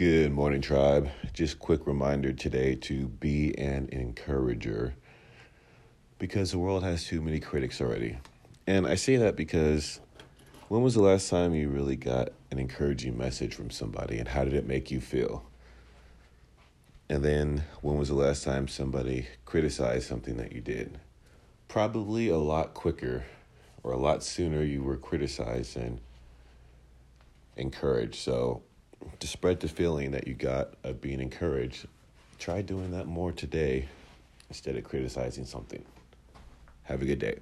Good morning, tribe. Just quick reminder today to be an encourager because the world has too many critics already. And I say that because when was the last time you really got an encouraging message from somebody and how did it make you feel? And then when was the last time somebody criticized something that you did? Probably a lot quicker or a lot sooner you were criticized and encouraged. So to spread the feeling that you got of being encouraged, try doing that more today instead of criticizing something. Have a good day.